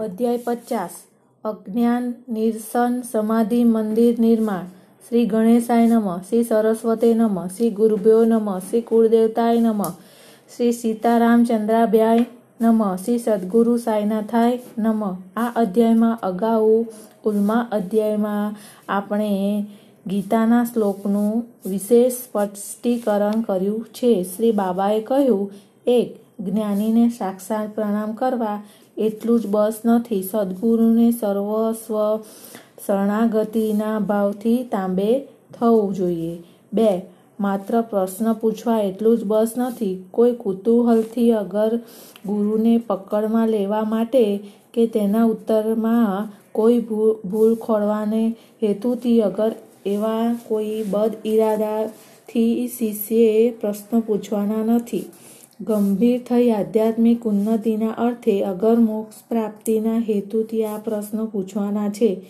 અધ્યાય પચાસ, અજ્ઞાન, નિરસન, સમાધિ, મંદિર નિર્માણ. શ્રી ગણેશાય નમઃ, શ્રી સરસ્વતી નમઃ, શ્રી ગુરુભ્યો નમઃ, શ્રી કુળદેવતાય નમઃ, શ્રી સીતારામચંદ્રાભ્યાય નમઃ, શ્રી સદગુરુ સાયનાથાય નમઃ. આ અધ્યાયમાં અગાઉ ઉલમા અધ્યાયમાં આપણે ગીતાના શ્લોકનું વિશેષ સ્પષ્ટીકરણ કર્યું છે. શ્રી બાબાએ કહ્યું, એક જ્ઞાનીને સાક્ષાત પ્રણામ કરવા એટલું જ બસ નથી. સદગુરુને સર્વસ્વ શરણાગતિના ભાવથી તાંબે થવું જોઈએ. બે, માત્ર પ્રશ્ન પૂછવા એટલું જ બસ નથી. કોઈ કુતૂહલથી અગર ગુરુને પકડમાં લેવા માટે કે તેના ઉત્તરમાં કોઈ ભૂલ ખોળવાને હેતુથી અગર એવા કોઈ બદ ઇરાદાથી શિષ્યએ પ્રશ્ન પૂછવાના નથી. ગંભીર થઈ આધ્યાત્મિક ઉન્નતિના અર્થે અગર મોક્ષ પ્રાપ્તિના હેતુથી આ પ્રશ્નો પૂછવાના છે.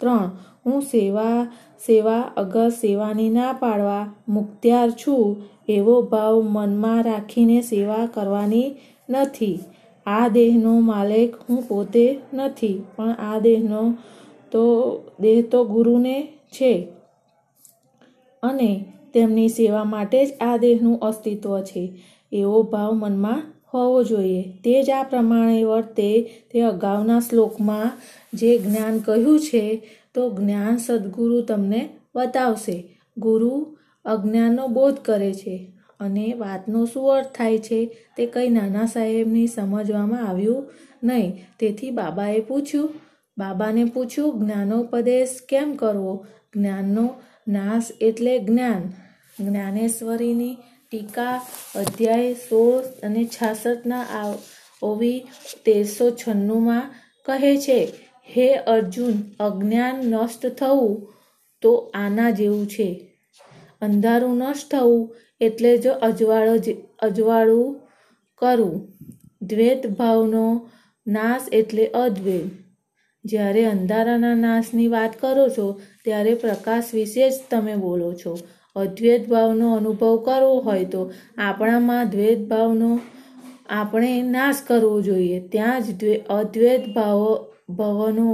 ત્રણ, હું સેવા સેવા અગર સેવાની ના પાડવા મુક્ત્યાર છું, એવો ભાવ મનમાં રાખીને સેવા કરવાની નથી. આ દેહનો માલિક હું પોતે નથી, પણ આ દેહનો તો, દેહ તો ગુરુને છે. અને તેમની સેવા માટે જ આ દેહનું અસ્તિત્વ છે. એવો ભાવ મનમાં હોવો જોઈએ. તે જ આ પ્રમાણે વર્તે તે અગાઉના શ્લોકમાં જે જ્ઞાન કહ્યું છે, તો જ્ઞાન સદગુરુ તમને બતાવશે. ગુરુ અજ્ઞાનનો બોધ કરે છે અને વાતનો શું અર્થ થાય છે તે કંઈ નાના સાહેબની સમજવામાં આવ્યું નહીં. તેથી બાબાએ પૂછ્યું, બાબાને પૂછ્યું, જ્ઞાનોપદેશ કેમ કરવો? જ્ઞાનનો નાશ એટલે જ્ઞાન. જ્ઞાનેશ્વરીની ટીકા, અધ્યાય સોળ અને છાસઠના ઓવી તેરસો છન્નુંમાં કહે છે, હે અર્જુન, અજ્ઞાન નષ્ટ થવું તો આના જેવું છે. અંધારું નષ્ટ થવું એટલે જો અજવાળો અજવાળું કરવું દ્વૈત ભાવનો નાશ એટલે અદ્વૈત. જ્યારે અંધારાના નાશની વાત કરો છો, ત્યારે પ્રકાશ વિશે જ તમે બોલો છો. અદ્વૈત ભાવનો અનુભવ કરવો હોય તો આપણામાં દ્વૈત ભાવનો આપણે નાશ કરવો જોઈએ. ત્યાં જ અદ્વૈત ભાવ ભવનો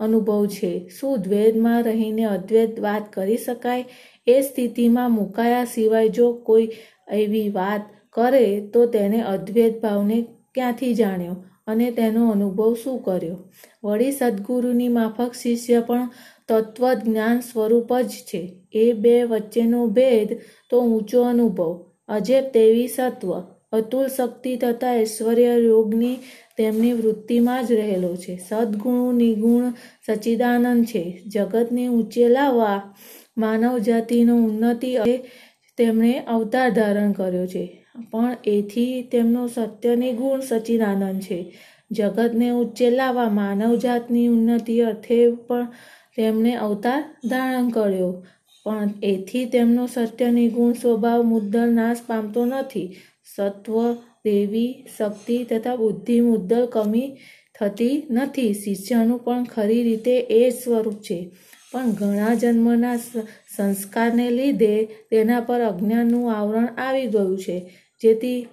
અનુભવ છે. શું દ્વૈતમાં રહીને અદ્વૈત વાત કરી શકાય? એ સ્થિતિમાં મુકાયા સિવાય જો કોઈ એવી વાત કરે તો તેને અદ્વૈત ભાવને ક્યાંથી જાણ્યો અને તેનો અનુભવ શું કર્યો? વળી સદગુરુની માફક શિષ્ય પણ તત્વજ્ઞાન સ્વરૂપ જ છે. એ બે વચ્ચેનો ભેદ તો ઊંચો અનુભવ. અજેબ તેવી સત્વ. અતુલ શક્તિ તથા ઐશ્વર્ય યોગની તેમની વૃત્તિમાં જ રહેલો છે. સદગુણ નિગુણ સચિદાનંદ છે. જગતને ઊંચે લાવવા માનવ જાતિનો ઉન્નતિ તેમણે અવતાર ધારણ કર્યો છે. પણ એથી તેમનો સત્યની ગુણ સચિદાનંદ છે. જગતને ઉચ્ચે લાવવા માનવ જાતની ઉન્નતિ અર્થે પણ તેમણે અવતાર ધારણ કર્યો. પણ એથી તેમનો સત્ય નિગુણ સ્વભાવ મુદ્દલ નાશ પામતો નથી. સત્વ, દેવી, શક્તિ તથા બુદ્ધિ મુદ્દલ કમી થતી નથી. શિષ્યનું પણ ખરી રીતે એ સ્વરૂપ છે. પણ ઘણા જન્મના સંસ્કારને લીધે તેના પર અજ્ઞાનનું આવરણ આવી ગયું છે. જેથી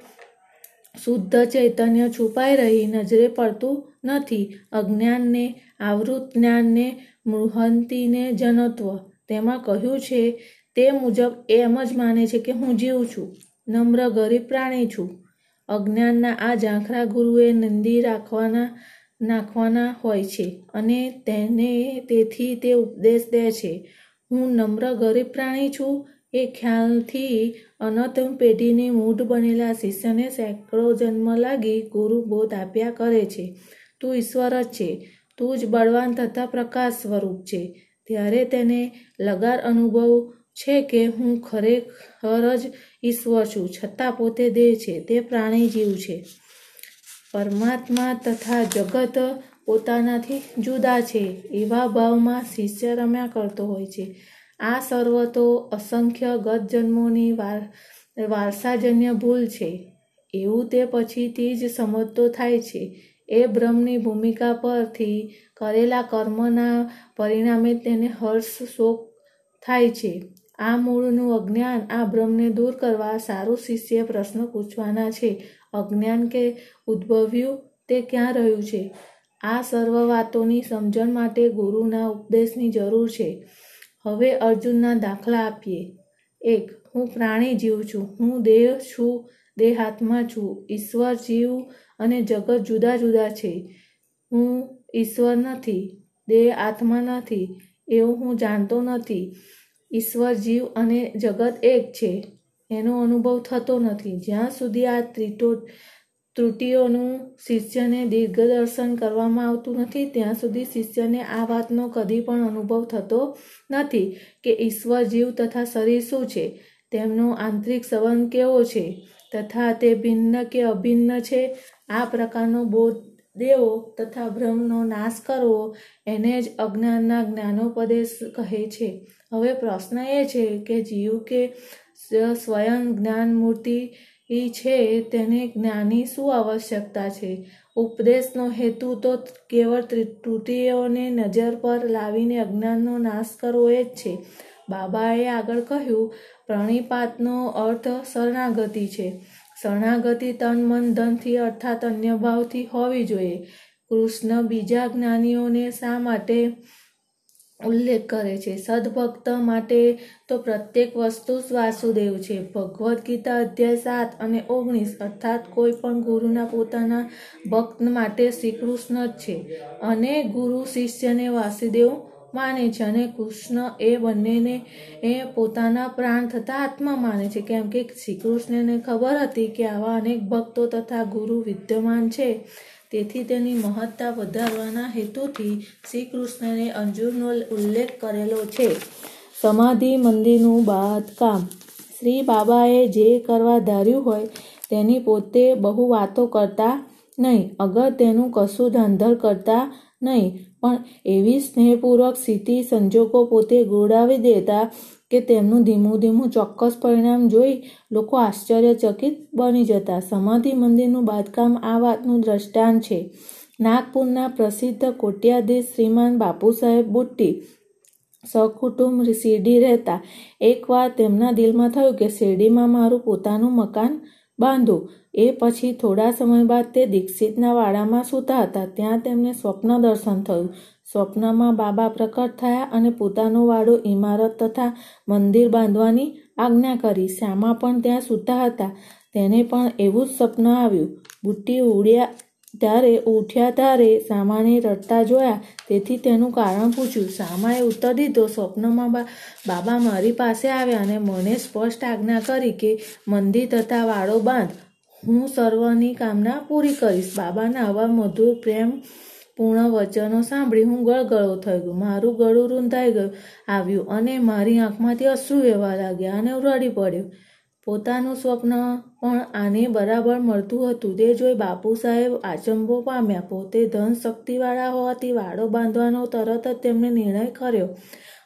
શુદ્ધ ચૈતન્ય છુપાઈ રહી નજરે પડતું નથી. અજ્ઞાનને, આવૃત જ્ઞાનને મૃહંતીને જનત્વ. તેમાં કહ્યું છે, તે મુજબ એમ જ માને છે કે હું જીવ છું, નમ્ર ગરીબ પ્રાણી છું. અજ્ઞાનના આ ઝાંખરા ગુરુએ નંદી રાખવાના, નાખવાના હોય છે અને તેને તેથી તે ઉપદેશ દે છે, હું નમ્ર ગરીબ પ્રાણી છું. એ ખ્યાલથી અનતમ પેઢીની મૂઢ બનેલા શિષ્યને સેંકડો જન્મ લાગી ગુરુ બોધ આપ્યા કરે છે. તું ઈશ્વર જ છે. તું જ બળવાન તથા પ્રકાશ સ્વરૂપ છે. ત્યારે તેને લગાર અનુભવ છે કે હું ખરેખર જ ઈશ્વર છું, છતાં પોતે દેહ છે, તે પ્રાણી જીવ છે. પરમાત્મા તથા જગત પોતાનાથી જુદા છે, એવા ભાવમાં શિષ્ય રમ્યા કરતો હોય છે. આ સર્વ તો અસંખ્ય ગત જન્મોની વારસાજન્ય ભૂલ છે. એવું તે પછીથી જ સમજતો થાય છે. એ બ્રહ્મની ભૂમિકા પરથી કરેલા કર્મના પરિણામે તેને હર્ષ, શોક થાય છે. આ મૂળનું અજ્ઞાન આ બ્રહ્મને દૂર કરવા સારું શિષ્ય પ્રશ્ન પૂછવાના છે. અજ્ઞાન કે ઉદ્ભવ્યું તે ક્યાં રહ્યું છે? આ સર્વ વાતોની સમજણ માટે ગુરુના ઉપદેશની જરૂર છે. હવે અર્જુનના દાખલા આપીએ. એક, હું પ્રાણી જીવ છું. હું દેહ છું. દેહાત્મા છું, ઈશ્વર જીવ અને જગત જુદા જુદા છે. હું ઈશ્વર નથી, દેહ આત્મા નથી, એવું હું જાણતો નથી. ઈશ્વર જીવ અને જગત એક છે. એનો અનુભવ થતો નથી. જ્યાં સુધી આ ત્રિટો, ત્રુટિઓનું શિષ્યને દીર્ઘદર્શન કરવામાં આવતું નથી, ત્યાં સુધી શિષ્યને આ વાતનો કદી પણ અનુભવ થતો નથી કે ઈશ્વર જીવ તથા શરીર શું છે. તેમનો આંતરિક સંબંધ કેવો છે? તથા તે ભિન્ન કે અભિન્ન છે. આ પ્રકારનો બોધ દેવો તથા ભ્રમનો નાશ કરવો એને જ અજ્ઞાનના જ્ઞાનોપદેશ કહે છે. હવે પ્રશ્ન એ છે કે જીવ કે સ્વયં જ્ઞાન મૂર્તિ છે તેને જ્ઞાની શું આવશ્યકતા છે? ઉપદેશનો હેતુ તો કેવળ ત્રુટિઓને નજર પર લાવીને અજ્ઞાનનો નાશ કરવો એ જ છે. બાબાએ આગળ કહ્યું પ્રણિપાતનો અર્થ શરણાગતિ છે. શરણાગતિ તન મન ધનથી અર્થાત અન્ય ભાવથી હોવી જોઈએ. કૃષ્ણ બીજા જ્ઞાનીઓને શા માટે ઉલ્લેખ કરે છે? સદભક્ત માટે તો પ્રત્યેક વસ્તુ વાસુદેવ છે. ભગવદ્ ગીતા અધ્યાય સાત અને ઓગણીસ અર્થાત કોઈ પણ ગુરુના પોતાના ભક્ત માટે શ્રી કૃષ્ણ જ છે. અને ગુરુ શિષ્યને વાસુદેવ માને છે અને કૃષ્ણ એ બંનેને, એ પોતાના પ્રાણ થતા આત્મા માને છે. કેમ કે શ્રી કૃષ્ણને ખબર હતી કે આવા અનેક ભક્તો તથા ગુરુ વિદ્યમાન છે. તેથી તેની મહત્તા વધારવાના હેતુથી શ્રી કૃષ્ણને અંજુરનો ઉલ્લેખ કરેલો છે. સમાધિ મંદિરનું બાંધકામ. શ્રી બાબાએ જે કરવા ધાર્યું હોય તેની પોતે બહુ વાતો કરતા નહીં. અગર તેનું કશું ધાંધર કરતા નહીં. પણ એવી સ્નેહપૂર્વક સ્થિતિ સંજોગો પોતે ગોળાવી દેતા કે તેમનું ધીમું ધીમું ચોક્કસ પરિણામ જોઈ લોકો આશ્ચર્યચકિત બની જતા. સમાધિ મંદિરનું બાંધકામ આ વાતનું દ્રષ્ટાંત છે. નાગપુરના પ્રસિદ્ધ કોટ્યાધીશ શ્રીમાન બાપુ સાહેબ બુટ્ટી સહકુટુંબ શિરડી રહેતા. એકવાર તેમના દિલમાં થયું કે શિરડીમાં મારું પોતાનું મકાન બાંધું. એ પછી થોડા સમય બાદ તે દીક્ષિતના વાડામાં સૂતા હતા. ત્યાં તેમને સ્વપ્ન દર્શન થયું. સ્વપ્નમાં બાબા પ્રકટ થયા અને પોતાનો વાડો ઇમારત તથા મંદિર બાંધવાની આજ્ઞા કરી. શ્યામા પણ ત્યાં સૂતા હતા. તેને પણ એવું જ સપનું આવ્યું. બુટ્ટી ઉડ્યા ત્યારે ઉઠ્યા ત્યારે સામાને રડતા જોયા. તેથી તેનું કારણ પૂછ્યું, સામાએ ઉત્તર દીધો, સ્વપ્નમાં બાબા મારી પાસે આવ્યા અને મને સ્પષ્ટ આજ્ઞા કરી કે મંદિર તથા વાળો બાંધ. હું સર્વની કામના પૂરી કરીશ. બાબાના આવા મધુર પ્રેમ પૂર્ણ વચનો સાંભળી હું ગળગળો થઈ ગયો. મારું ગળું રૂંધાઈ ગયું, આવ્યું અને મારી આંખમાંથી અશ્રુ વહેવા લાગ્યા અને રડી પડ્યો. પોતાનું સ્વપ્ન પણ આને બરાબર મળતું હતું. તે જોઈ બાપુ સાહેબ આચંબો પામ્યા. પોતે ધન શક્તિવાળા હોવાથી વાડો બાંધવાનો તરત જ તેમણે નિર્ણય કર્યો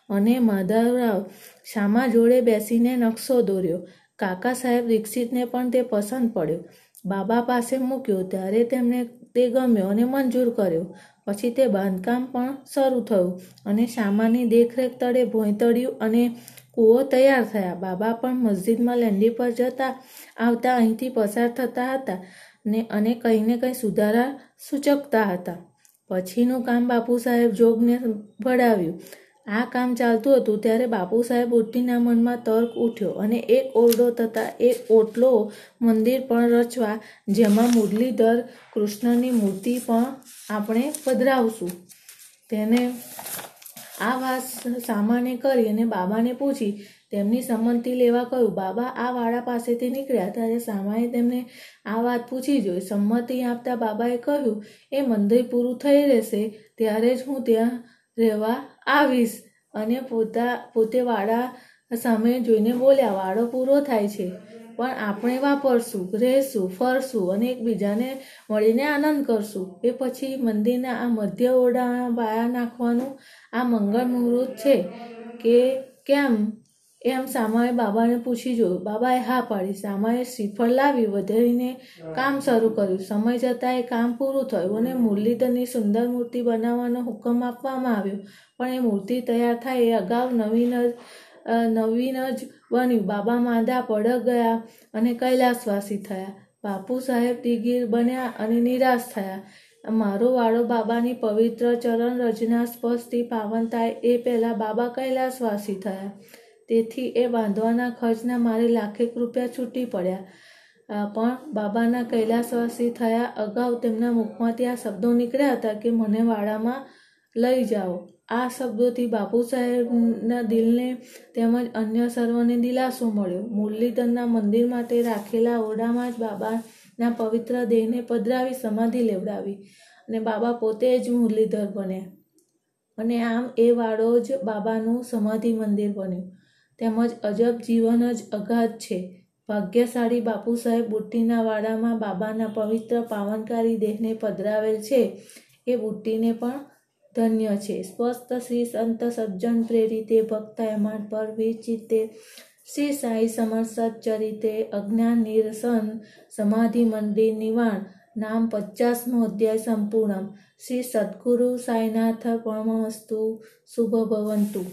અને માધવરાવ શામા જોડે બેસીને નકશો દોર્યો. કાકા સાહેબ દીક્ષિતને પણ તે પસંદ પડ્યો. બાબા પાસે મૂક્યો. ત્યારે તેમણે તે ગમ્યો અને મંજૂર કર્યો. પછી તે બાંધકામ પણ શરૂ થયું અને શામાની દેખરેખ તળે ભોંયતળિયું અને કૂવો તૈયાર થયા. બાબા પણ મસ્જિદમાં લેન્ડી પર જતા આવતા અહીંથી પસાર થતા હતા ને અને કંઈને કંઈ સુધારા સૂચકતા હતા. પછીનું કામ બાપુ સાહેબ જોગને ભળાવ્યું આ કામ ચાલતું હતું ત્યારે બાપુ સાહેબ ઉઠીના મનમાં તર્ક ઉઠ્યો અને એક ઓરડો થતાં એક ઓટલો મંદિર પણ રચવા, જેમાં મુરલીધર કૃષ્ણની મૂર્તિ પણ આપણે પધરાવશું. તેને આ વાત સામાને કરી અને બાબાને પૂછી તેમની સંમતિ લેવા કહ્યું. બાબા આ વાડા પાસેથી નીકળ્યા ત્યારે સામાએ તેમને આ વાત પૂછી જોઈ. સંમતિ આપતા બાબાએ કહ્યું, એ મંદિર પૂરું થઈ રહેશે, ત્યારે જ હું ત્યાં રહેવા આવીશ. અને પોતા પોતે વાડા સામે જોઈને બોલ્યા વાડો પૂરો થાય છે. પણ આપણે વાપરશું, રહેશું, ફરશું અને એકબીજાને મળીને આનંદ કરશું. એ પછી મંદિરના આ મધ્ય ઓરડાના બાયા નાખવાનું આ મંગળ મુહૂર્ત છે કે કેમ? એમ સામાએ બાબાને પૂછી જોયું. બાબાએ હા પાડી. સામાએ શ્રીફળ લાવી વધારીને કામ શરૂ કર્યું. સમય જતાં એ કામ પૂરું થયું અને મુરલીધરની સુંદર મૂર્તિ બનાવવાનો હુકમ આપવામાં આવ્યો. પણ એ મૂર્તિ તૈયાર થાય એ અગાઉ નવીન જ નવીન જ બન્યું. બાબા માંદા પડક ગયા અને કૈલાસવાસી થયા. બાપુ સાહેબ દિગીર બન્યા અને નિરાશ થયા. મારો વાળો બાબાની પવિત્ર ચરણ રચના સ્પર્શથી પાવન થાય એ પહેલાં બાબા કૈલાસવાસી થયા. તેથી એ બાંધવાના ખર્ચના મારે લાખેક રૂપિયા છૂટી પડ્યા. પણ બાબાના કૈલાસવાસી થયા અગાઉ તેમના મુખમાંથી આ શબ્દો નીકળ્યા હતા કે મને વાડામાં લઈ જાઓ. આ શબ્દોથી બાપુ સાહેબના દિલને તેમજ અન્ય સર્વને દિલાસો મળ્યો. મુરલીધરના મંદિર માટે રાખેલા ઓરડામાં જ બાબાના પવિત્ર દેહને પધરાવી સમાધિ લેવડાવી અને બાબા પોતે જ મુરલીધર બન્યા. અને આમ એ વાડો જ બાબાનું સમાધિ મંદિર બન્યું. તેમજ અજબ જીવન જ અગાધ છે. ભાગ્યશાળી બાપુ સાહેબ બુટ્ટીના વાડામાં બાબાના પવિત્ર પાવનકારી દેહને પધરાવેલ છે. એ બુટ્ટીને પણ ધન્ય છે. સ્વસ્થ શ્રી સંત સજ્જન પ્રેરિતે ભક્તાયમાન પર વિચિતે શ્રી સાઈ સમર ચરિતે અજ્ઞાન નિરસન સમાધિ મંદિર નિવાણ નામ પચાસમો અધ્યાય સંપૂર્ણ શ્રી સદગુરુ સાઈનાથ પરમસ્તુ શુભ ભવંતુ.